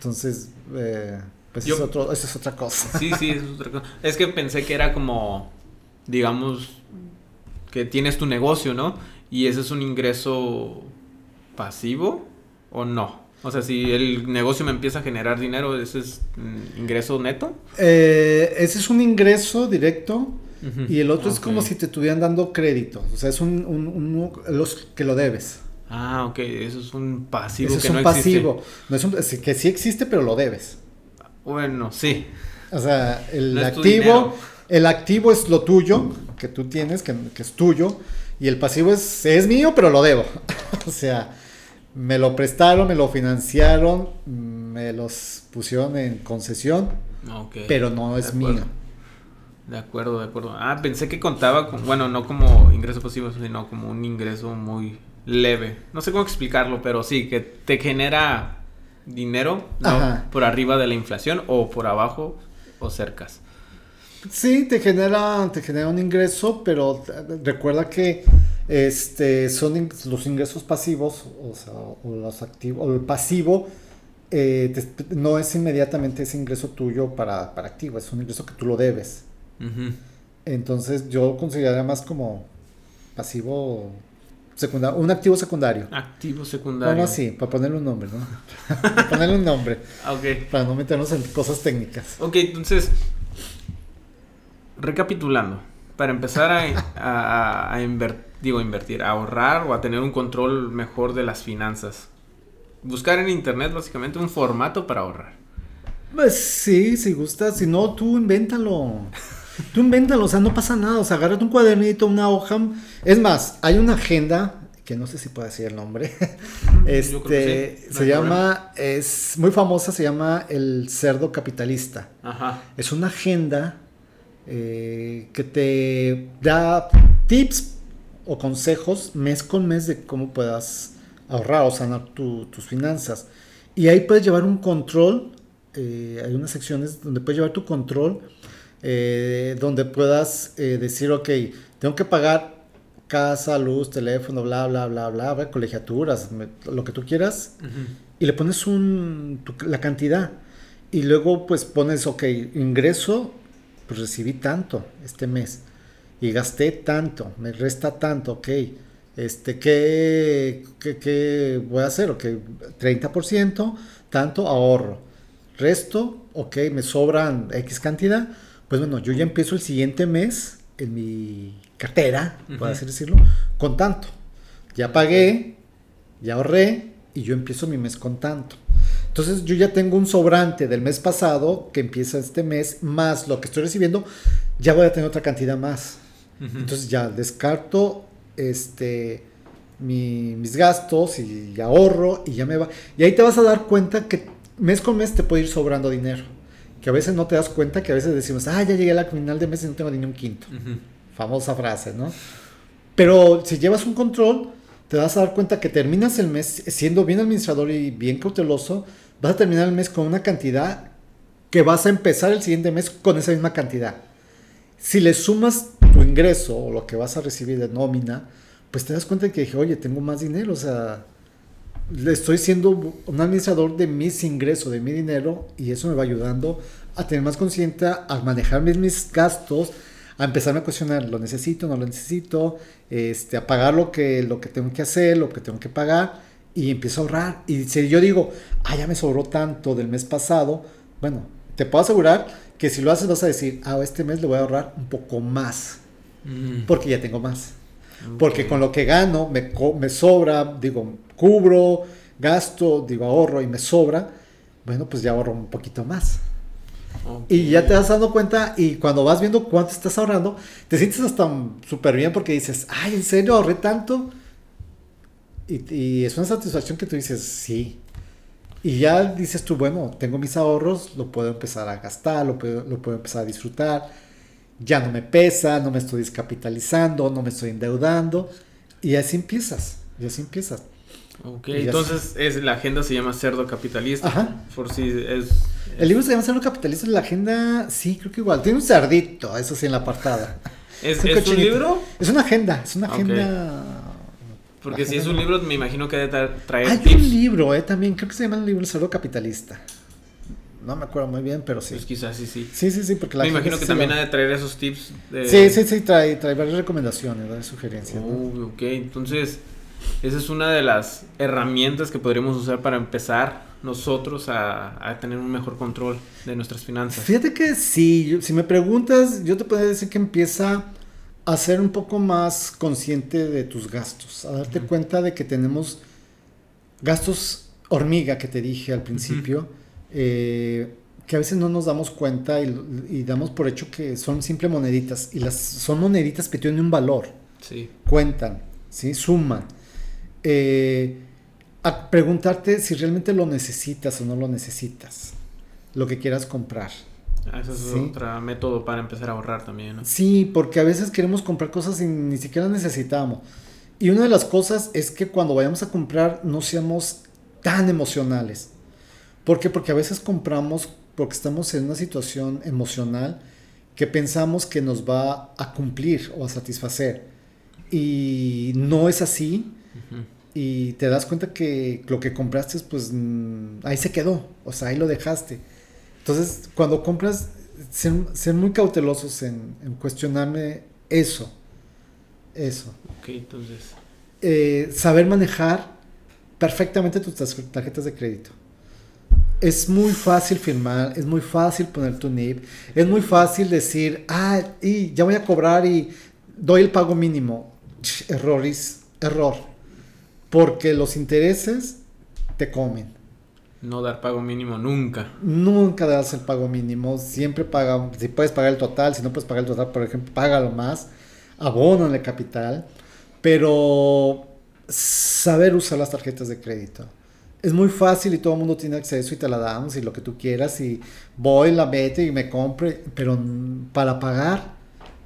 Entonces, eh, pues es otro, esa es otra cosa. Sí, sí, es otra cosa. Es que pensé que era como, digamos, que tienes tu negocio, ¿no? Y ese es un ingreso pasivo o no. O sea, si el negocio me empieza a generar dinero, ¿ese es ingreso neto? Eh, ese es un ingreso directo y el otro es como si te estuvieran dando crédito. O sea, es un, los que lo debes. Ah, ok. Eso es un pasivo Eso es un pasivo. No es un, que sí existe, pero lo debes. Bueno, sí. O sea, el activo, el activo es lo tuyo, que tú tienes, que, es tuyo. Y el pasivo es, es mío, pero lo debo. [LAUGHS] o sea, me lo prestaron, me lo financiaron, me los pusieron en concesión, pero no es mío. De acuerdo, de acuerdo. Ah, pensé que contaba con, bueno, no como ingreso pasivo, sino como un ingreso muy leve. No sé cómo explicarlo, pero sí, que te genera dinero por arriba de la inflación o por abajo o cercas. Sí, te genera, te genera un ingreso, pero recuerda que este son los ingresos pasivos, o sea, o los activos, o el pasivo eh, no es inmediatamente ese ingreso tuyo para, para activo, es un ingreso que tú lo debes. Entonces yo consideraría más como pasivo secundario, un activo secundario. Activo secundario. Bueno, sí, para ponerle un nombre, ¿no? [LAUGHS] para ponerle un nombre. [LAUGHS] ok. Para no meternos en cosas técnicas. Ok, entonces, recapitulando, para empezar a, a, digo, invertir, a ahorrar o a tener un control mejor de las finanzas. Buscar en internet básicamente un formato para ahorrar. Pues sí, si gustas, si no, tú invéntalo. [LAUGHS] Tú invéntalo, o sea, no pasa nada. O sea, agárrate un cuadernito, una hoja. Es más, hay una agenda, que no sé si puedo decir el nombre. [LAUGHS] este, se llama, es muy famosa, se llama El Cerdo Capitalista. Ajá. Es una agenda eh, que te da tips o consejos mes con mes de cómo puedas ahorrar o sanar tus finanzas. Y ahí puedes llevar un control. Eh, hay unas secciones donde puedes llevar tu control eh, donde puedas eh, decir, ok, tengo que pagar casa, luz, teléfono, bla, bla, bla, bla, colegiaturas, lo que tú quieras, y le pones un, la cantidad. Y luego pues pones, ok, ingreso, pues recibí tanto este mes. Y gasté tanto, me resta tanto, ok. Este, ¿qué, qué, qué voy a hacer? Ok, 30%, tanto ahorro. Resto, ok, me sobran X cantidad pues bueno, yo ya empiezo el siguiente mes en mi cartera, por así decirlo, con tanto. Ya pagué, ya ahorré y yo empiezo mi mes con tanto. Entonces yo ya tengo un sobrante del mes pasado que empieza este mes, más lo que estoy recibiendo, ya voy a tener otra cantidad más. Entonces ya descarto este, mis gastos y ahorro y ya me va. Y ahí te vas a dar cuenta que mes con mes te puede ir sobrando dinero que a veces no te das cuenta, que a veces decimos, ah, ya llegué a la final de mes y no tengo ni un quinto. Famosa frase, ¿no? Pero si llevas un control, te vas a dar cuenta que terminas el mes siendo bien administrador y bien cauteloso, vas a terminar el mes con una cantidad que vas a empezar el siguiente mes con esa misma cantidad. Si le sumas tu ingreso o lo que vas a recibir de nómina, pues te das cuenta de que dije, oye, tengo más dinero, o sea, estoy siendo un administrador de mis ingresos, de mi dinero, y eso me va ayudando a tener más conciencia, a manejar mis, gastos, a empezarme a cuestionar, ¿lo necesito, no lo necesito? Este, a pagar lo que, lo que tengo que hacer, lo que tengo que pagar, y empiezo a ahorrar. Y si yo digo, ah, ya me sobró tanto del mes pasado, bueno, te puedo asegurar que si lo haces vas a decir, ah, este mes le voy a ahorrar un poco más, mm. porque ya tengo más. Porque con lo que gano me, me sobra, digo, cubro, gasto, digo, ahorro y me sobra, bueno, pues ya ahorro un poquito más. Y ya te vas dando cuenta y cuando vas viendo cuánto estás ahorrando, te sientes hasta súper bien porque dices, ay, ¿en serio ahorré tanto? Y, y, es una satisfacción que tú dices, sí. Y ya dices tú, bueno, tengo mis ahorros, lo puedo empezar a gastar, lo puedo, lo puedo empezar a disfrutar. Ya no me pesa, no me estoy descapitalizando, no me estoy endeudando. Y así empiezas, y así empiezas. Ok, entonces es, la agenda se llama Cerdo Capitalista. Ajá. Por si es, El libro se llama Cerdo Capitalista, la agenda, sí, creo que igual. Tiene un cerdito, eso sí, en la portada. [LAUGHS] ¿Es, un, libro? Es una agenda, es una agenda. Porque si es un libro, me imagino que debe traer Hay un libro, eh, también, creo que se llama el libro El Cerdo Capitalista. No me acuerdo muy bien, pero sí. Pues quizás sí, sí. Sí, sí, sí, porque la Me imagino que también ha de traer esos tips. De... Sí, sí, sí, trae, trae varias recomendaciones, varias sugerencias. ok, entonces esa es una de las herramientas que podríamos usar para empezar nosotros a, tener un mejor control de nuestras finanzas. Fíjate que sí, si me preguntas, yo te podría decir que empieza a ser un poco más consciente de tus gastos, a darte cuenta de que tenemos gastos hormiga que te dije al principio, eh, que a veces no nos damos cuenta y, damos por hecho que son simple moneditas y las son moneditas que tienen un valor, sí. cuentan, ¿sí? suman eh, a preguntarte si realmente lo necesitas o no lo necesitas, lo que quieras comprar. Ah, ese es otro método para empezar a ahorrar también. Sí, porque a veces queremos comprar cosas y ni siquiera necesitamos. Y una de las cosas es que cuando vayamos a comprar no seamos tan emocionales. ¿Por qué? Porque a veces compramos porque estamos en una situación emocional que pensamos que nos va a cumplir o a satisfacer. Y no es así y te das cuenta que lo que compraste, pues mm, ahí se quedó, o sea, ahí lo dejaste. Entonces, cuando compras, ser, muy cautelosos en, cuestionarme eso. Eso. Ok, entonces. Eh, saber manejar perfectamente tus tarjetas de crédito. Es muy fácil firmar, es muy fácil poner tu NIP, es muy fácil decir, ah, y ya voy a cobrar y doy el pago mínimo. Errores, error porque los intereses te comen. No dar pago mínimo nunca. Nunca das el pago mínimo. Siempre paga, si puedes pagar el total, si no puedes pagar el total, por ejemplo, págalo más. Abónale capital. Pero saber usar las tarjetas de crédito. Es muy fácil y todo el mundo tiene acceso y te la damos y lo que tú quieras y voy, la mete y me compre, pero para pagar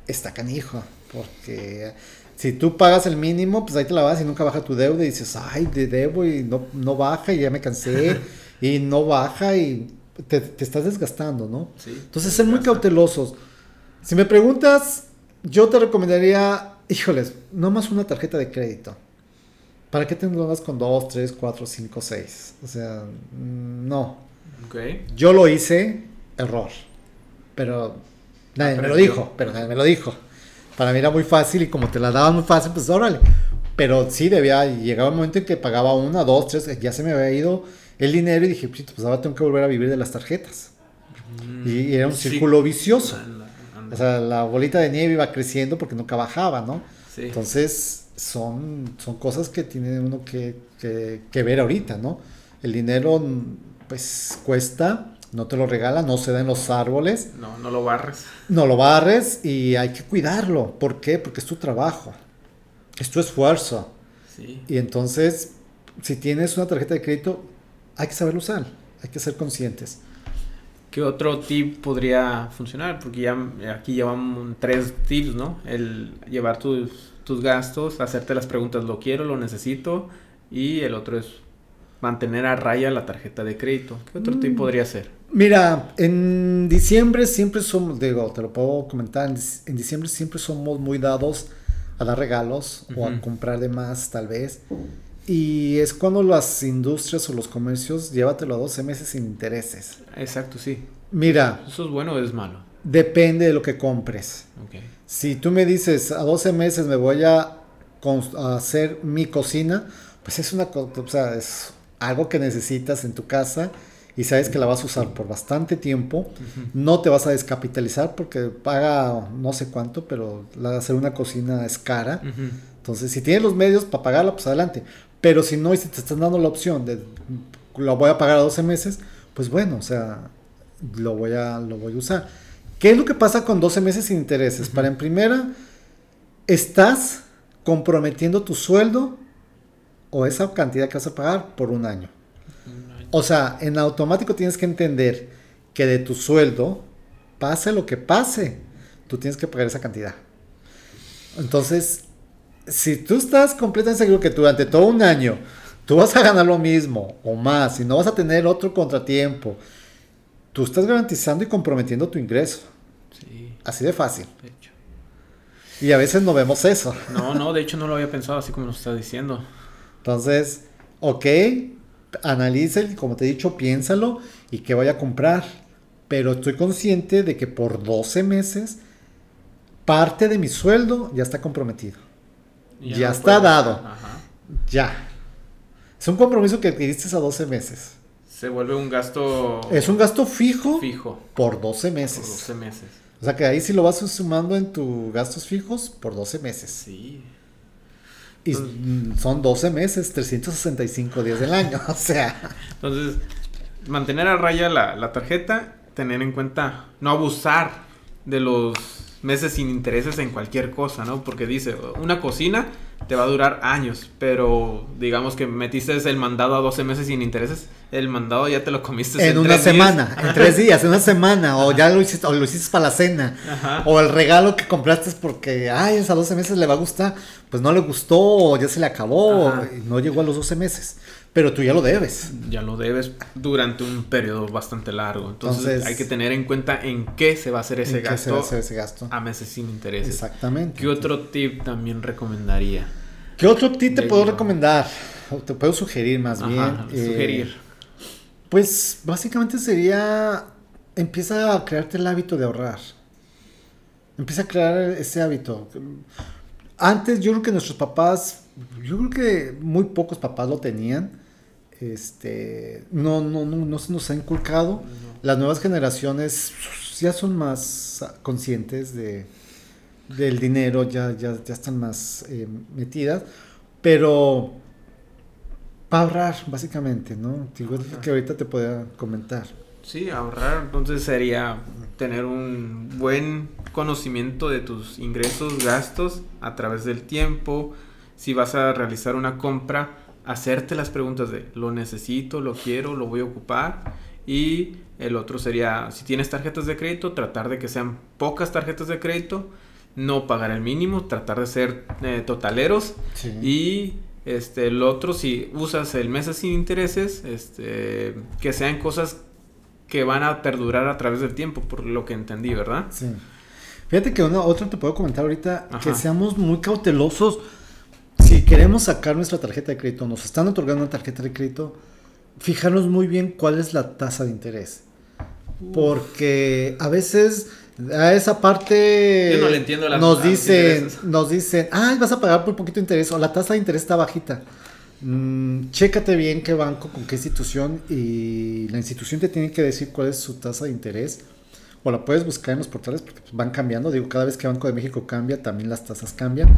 está canijo, porque si tú pagas el mínimo, pues ahí te la vas y nunca baja tu deuda y dices, ay, de debo y no, no baja y ya me cansé [LAUGHS] y no baja y te, estás desgastando, ¿no? Entonces, ser muy cautelosos. Si me preguntas, yo te recomendaría, híjoles, no más una tarjeta de crédito. ¿Para qué te endeudas con 2, 3, 4, 5, 6? O sea, no. Okay. Yo lo hice, error. Pero nadie me lo dijo, pero nadie me lo dijo para mí era muy fácil y como te la daban muy fácil, pues órale. Pero sí debía, llegaba un momento en que pagaba una, dos, tres, ya se me había ido el dinero y dije, pues ahora tengo que volver a vivir de las tarjetas. y, era un círculo vicioso. O sea, la bolita de nieve iba creciendo porque nunca bajaba, ¿no? Entonces, son, son cosas que tiene uno que, que, que ver ahorita, ¿no? El dinero, pues, cuesta no te lo regala, no se da en los árboles. No, no lo barres. No lo barres y hay que cuidarlo. ¿Por qué? Porque es tu trabajo, es tu esfuerzo. Sí. Y entonces, si tienes una tarjeta de crédito, hay que saberlo usar, hay que ser conscientes. ¿Qué otro tip podría funcionar? Porque ya aquí llevamos tres tips, ¿no? El llevar tus, tus gastos, hacerte las preguntas, ¿lo quiero, lo necesito? Y el otro es mantener a raya la tarjeta de crédito. ¿Qué otro tip mm. podría ser? Mira, en diciembre siempre somos, digo, te lo puedo comentar, en, diciembre siempre somos muy dados a dar regalos o a comprar de más tal vez. Y es cuando las industrias o los comercios llévatelo a 12 meses sin intereses. Exacto, sí. Mira. ¿Eso es bueno o es malo? Depende de lo que compres. Si tú me dices a 12 meses me voy a, hacer mi cocina, pues es una o sea, es algo que necesitas en tu casa y sabes que la vas a usar por bastante tiempo. No te vas a descapitalizar porque paga no sé cuánto, pero la hacer una cocina es cara. Entonces, si tienes los medios para pagarla, pues adelante. Pero si no, y si te están dando la opción de lo voy a pagar a 12 meses, pues bueno, o sea, lo voy a, lo voy a usar. ¿Qué es lo que pasa con 12 meses sin intereses? Para en primera, estás comprometiendo tu sueldo o esa cantidad que vas a pagar por un año. O sea, en automático tienes que entender que de tu sueldo, pase lo que pase, tú tienes que pagar esa cantidad. Entonces, si tú estás completamente seguro que durante todo un año tú vas a ganar lo mismo o más y no vas a tener otro contratiempo, tú estás garantizando y comprometiendo tu ingreso. Sí. Así de fácil. De hecho. Y a veces no vemos eso. No, no, de hecho no lo había pensado así como lo estás diciendo. Entonces, ok, analice, como te he dicho, piénsalo y qué voy a comprar. Pero estoy consciente de que por 12 meses parte de mi sueldo ya está comprometido. Ya, está dado. Ya. Es un compromiso que adquiriste a 12 meses. Se vuelve un gasto. Es un gasto fijo. Fijo. Por 12 meses. Por 12 meses. O sea que ahí sí lo vas sumando en tus gastos fijos por 12 meses. Sí. Y son 12 meses, 365 días del año. [LAUGHS] O sea. Entonces, mantener a raya la, la tarjeta, tener en cuenta no abusar de los meses sin intereses en cualquier cosa, ¿no? Porque dice, una cocina te va a durar años, pero digamos que metiste el mandado a 12 meses sin intereses, el mandado ya te lo comiste en, una semana, en tres días, en una [LAUGHS] semana, o ya lo hiciste, o lo hiciste para la cena, o el regalo que compraste es porque, ay, es a 12 meses le va a gustar, pues no le gustó, ya se le acabó, no llegó a los 12 meses. Pero tú ya lo debes. Ya lo debes durante un periodo bastante largo. Entonces, hay que tener en cuenta en qué se va a hacer ese, gasto, se va a, hacer ese gasto a meses sin intereses. Exactamente. ¿Qué otro tip también recomendaría? ¿Qué otro tip te puedo recomendar? O te puedo sugerir más bien. sugerir. Eh, pues básicamente sería, empieza a crearte el hábito de ahorrar. Empieza a crear ese hábito. Antes yo creo que nuestros papás, yo creo que muy pocos papás lo tenían. Este, no, no, no, no se nos ha inculcado. Las nuevas generaciones ya son más conscientes de, del dinero, ya, ya, ya están más eh, metidas, pero para ahorrar, básicamente, ¿no? Digo, que ahorita te podía comentar. Sí, ahorrar, entonces sería tener un buen conocimiento de tus ingresos, gastos a través del tiempo. Si vas a realizar una compra, hacerte las preguntas de lo necesito, lo quiero, lo voy a ocupar. Y el otro sería, si tienes tarjetas de crédito, tratar de que sean pocas tarjetas de crédito no pagar el mínimo, tratar de ser eh, totaleros y este el otro si usas el mes sin intereses, este que sean cosas que van a perdurar a través del tiempo, por lo que entendí, ¿verdad? Sí. Fíjate que otro te puedo comentar ahorita que seamos muy cautelosos si queremos sacar nuestra tarjeta de crédito, nos están otorgando una tarjeta de crédito, fijarnos muy bien cuál es la tasa de interés. Porque a veces a esa parte Yo no le entiendo la nos dicen, nos dicen, ah, vas a pagar por poquito de interés o la tasa de interés está bajita. Mm, chécate bien qué banco, con qué institución y la institución te tiene que decir cuál es su tasa de interés o la puedes buscar en los portales porque pues, van cambiando. Digo, cada vez que Banco de México cambia, también las tasas cambian.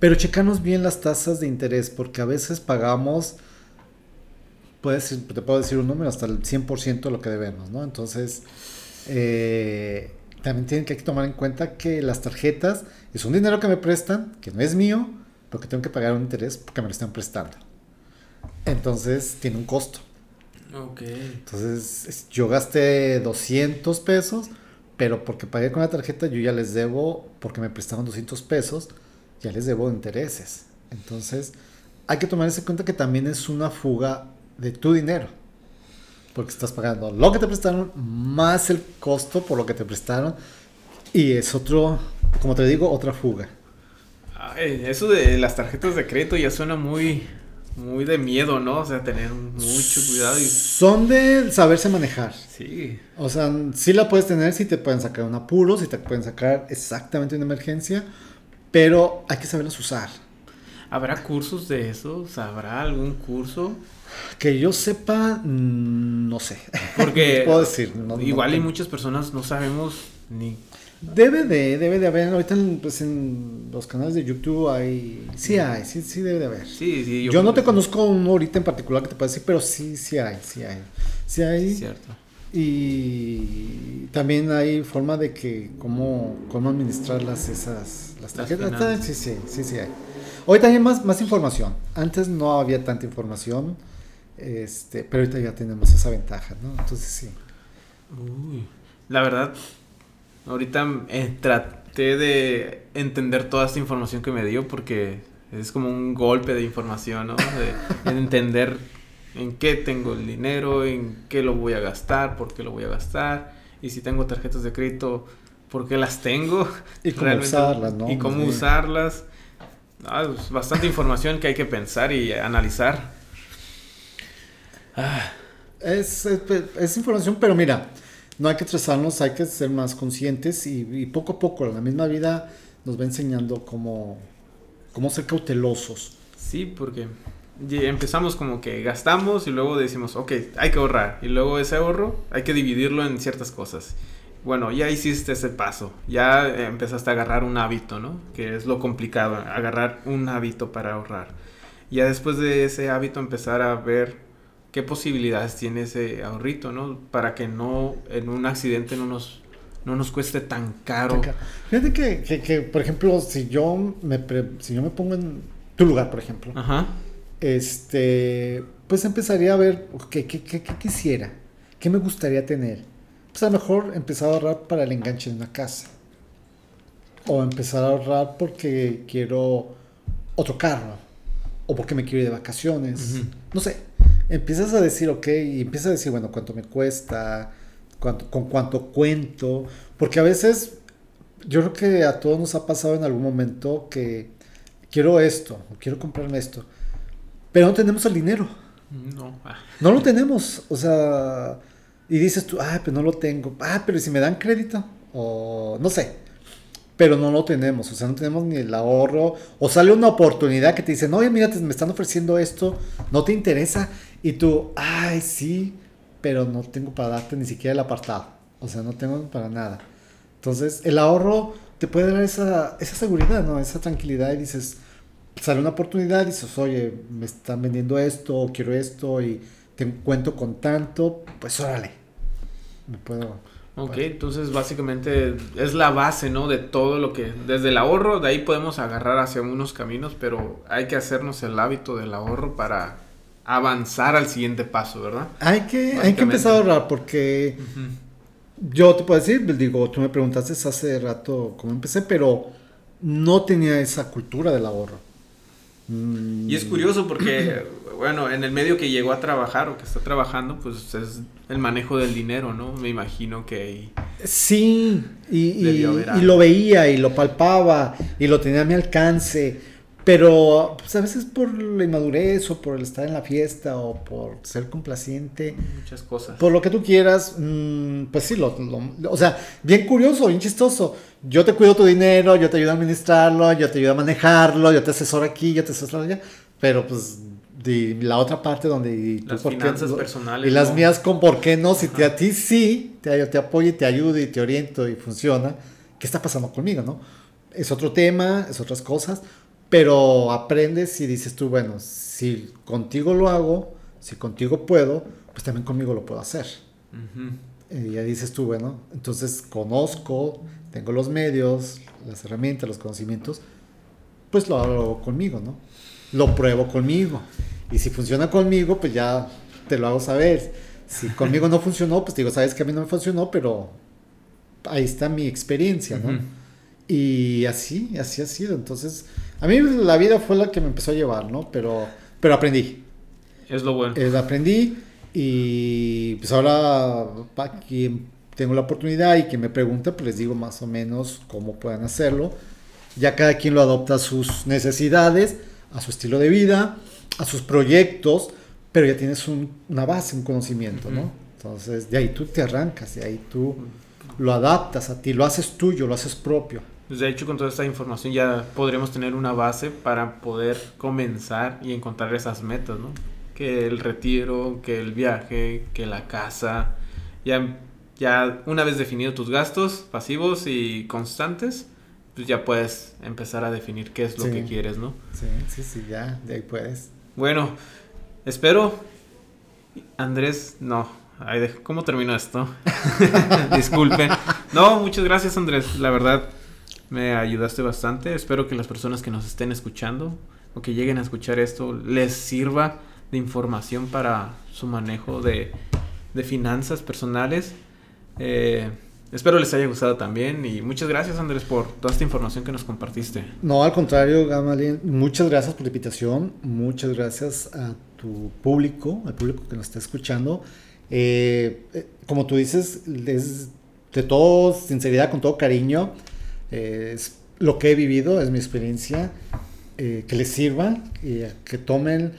Pero checanos bien las tasas de interés porque a veces pagamos, puedes, te puedo decir un número, hasta el 100% de lo que debemos, ¿no? Entonces, eh, también tienen que tomar en cuenta que las tarjetas es un dinero que me prestan, que no es mío, pero que tengo que pagar un interés porque me lo están prestando. Entonces tiene un costo. Ok. Entonces yo gasté 200 pesos, pero porque pagué con la tarjeta yo ya les debo, porque me prestaron 200 pesos, ya les debo intereses. Entonces hay que tomar en cuenta que también es una fuga de tu dinero. porque estás pagando lo que te prestaron más el costo por lo que te prestaron y es otro, como te digo, otra fuga. eso de las tarjetas de crédito ya suena muy, muy de miedo, ¿no? O sea, tener mucho cuidado. Y... Son de saberse manejar. Sí. O sea, sí la puedes tener si te pueden sacar un apuro, si te pueden sacar exactamente una emergencia, pero hay que saberlas usar. ¿Habrá cursos de eso? ¿Habrá algún curso? Que yo sepa, mm, no sé. Porque [LAUGHS] puedo decir. igual hay muchas personas no sabemos ni Debe de, debe de haber, ahorita en, pues en los canales de YouTube hay, sí hay, sí, sí debe de haber. Sí, sí, yo, no te conozco uno ahorita en particular que te pueda decir, pero sí, sí hay, sí hay. Sí hay. Cierto. Y también hay forma de que, cómo, cómo administrar las, esas, las tarjetas. sí, sí, sí, sí hay. Ahorita hay más, más información. Antes no había tanta información, este, pero ahorita ya tenemos esa ventaja, ¿no? Entonces sí. Uy, la verdad, Ahorita eh, traté de entender toda esta información que me dio porque es como un golpe de información, ¿no? De, [LAUGHS] entender en qué tengo el dinero, en qué lo voy a gastar, por qué lo voy a gastar, y si tengo tarjetas de crédito, por qué las tengo. Y cómo usarlas, ¿no? Y cómo usarlas. Ah, bastante información que hay que pensar y analizar. Ah. Es, es, es información, pero mira, no hay que estresarnos, hay que ser más conscientes y, poco a poco la misma vida nos va enseñando cómo, cómo ser cautelosos. Sí, porque empezamos como que gastamos y luego decimos, ok, hay que ahorrar. Y luego ese ahorro hay que dividirlo en ciertas cosas. Bueno, ya hiciste ese paso, ya empezaste a agarrar un hábito, ¿no? Que es lo complicado, agarrar un hábito para ahorrar. Ya después de ese hábito empezar a ver qué posibilidades tiene ese ahorrito, ¿no? Para que no en un accidente no nos, no nos cueste tan caro. Fíjate que, que, por ejemplo, si yo me si yo me pongo en tu lugar, por ejemplo, este, pues empezaría a ver qué, qué, qué, quisiera, qué me gustaría tener. Pues a lo mejor empezar a ahorrar para el enganche de una casa. O empezar a ahorrar porque quiero otro carro. O porque me quiero ir de vacaciones. No sé empiezas a decir, ok, y empiezas a decir, bueno, cuánto me cuesta, cuánto, con cuánto cuento, porque a veces yo creo que a todos nos ha pasado en algún momento que quiero esto, quiero comprarme esto, pero no tenemos el dinero. No. No lo tenemos, o sea, y dices tú, ah, pero no lo tengo, ah, pero si me dan crédito, o no sé, pero no lo tenemos, o sea, no tenemos ni el ahorro, o sale una oportunidad que te dicen, oye, mira, me están ofreciendo esto, no te interesa, y tú, ay, sí, pero no tengo para darte ni siquiera el apartado. O sea, no tengo para nada. Entonces, el ahorro te puede dar esa, esa seguridad, ¿no? Esa tranquilidad y dices, sale una oportunidad y dices, oye, me están vendiendo esto, quiero esto y te cuento con tanto, pues órale. Me puedo... Ok, entonces básicamente es la base, ¿no? De todo lo que, desde el ahorro, de ahí podemos agarrar hacia unos caminos, pero hay que hacernos el hábito del ahorro para avanzar al siguiente paso, ¿verdad? Hay que, hay que empezar a ahorrar porque yo te puedo decir, pues, digo, tú me preguntaste hace rato cómo empecé, pero no tenía esa cultura del ahorro. Y es curioso porque, [CLEARS THROAT] bueno, en el medio que llegó a trabajar o que está trabajando, pues es el manejo del dinero, ¿no? Me imagino que Sí, y, y, y lo veía y lo palpaba y lo tenía a mi alcance pero pues a veces por la inmadurez o por el estar en la fiesta o por ser complaciente. Muchas cosas. Por lo que tú quieras, mm, pues sí, lo, o sea, bien curioso, bien chistoso. Yo te cuido tu dinero, yo te ayudo a administrarlo, yo te ayudo a manejarlo, yo te asesoro aquí, yo te asesoro allá. Pero pues de la otra parte donde... Las finanzas personales. Y las mías con por qué no, si te, a ti sí, te, te apoyo y te ayudo y te oriento y funciona, ¿qué está pasando conmigo, no? Es otro tema, es otras cosas pero aprendes y dices tú, bueno, si contigo lo hago, si contigo puedo, pues también conmigo lo puedo hacer. Y ya dices tú, bueno, entonces conozco, tengo los medios, las herramientas, los conocimientos, pues lo hago conmigo, ¿no? Lo pruebo conmigo. Y si funciona conmigo, pues ya te lo hago saber. Si [LAUGHS] conmigo no funcionó, pues digo, sabes que a mí no me funcionó, pero ahí está mi experiencia, ¿no? Y así, así ha sido. Entonces, a mí la vida fue la que me empezó a llevar, ¿no? Pero, pero aprendí. Es lo bueno. aprendí Y pues ahora, para quien tengo la oportunidad y que me pregunta, pues les digo más o menos cómo pueden hacerlo. Ya cada quien lo adopta a sus necesidades, a su estilo de vida, a sus proyectos, pero ya tienes una base, un conocimiento, ¿no? Entonces, de ahí tú te arrancas, de ahí tú lo adaptas a ti, lo haces tuyo, lo haces propio. Pues de hecho, con toda esta información ya podremos tener una base para poder comenzar y encontrar esas metas, ¿no? Que el retiro, que el viaje, que la casa. Ya, ya una vez definido tus gastos pasivos y constantes, pues ya puedes empezar a definir qué es lo que quieres, ¿no? Sí, sí, sí, ya, de ahí puedes. Bueno, espero. Andrés, no. ¿Cómo termino esto? [LAUGHS] Disculpe. No, muchas gracias, Andrés. La verdad, me ayudaste bastante. Espero que las personas que nos estén escuchando o que lleguen a escuchar esto les sirva de información para su manejo de, finanzas personales. Eh, espero les haya gustado también y muchas gracias Andrés por toda esta información que nos compartiste. No, al contrario, Gamalien, muchas gracias por la invitación, muchas gracias a tu público, al público que nos está escuchando. Eh, eh, como tú dices, es de todo sinceridad, con todo cariño es lo que he vivido, es mi experiencia, eh, que les sirva, que tomen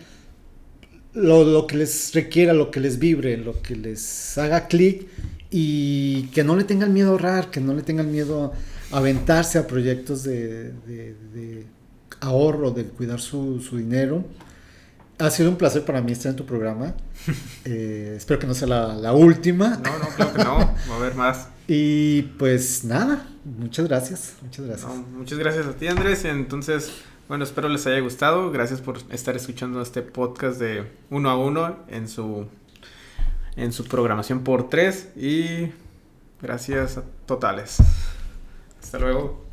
lo, que les requiera, lo que les vibre, lo que les haga clic y que no le tengan miedo a ahorrar, que no le tengan miedo a aventarse a proyectos de, ahorro, de cuidar su, dinero. Ha sido un placer para mí estar en tu programa. [LAUGHS] Eh, espero que no sea la, la última. No, no, creo que no. Va a haber más. Y pues nada, muchas gracias, muchas gracias. muchas gracias a ti Andrés. Entonces, bueno, espero les haya gustado. Gracias por estar escuchando este podcast de uno a uno en su, en su programación por tres. Y gracias totales. Hasta luego.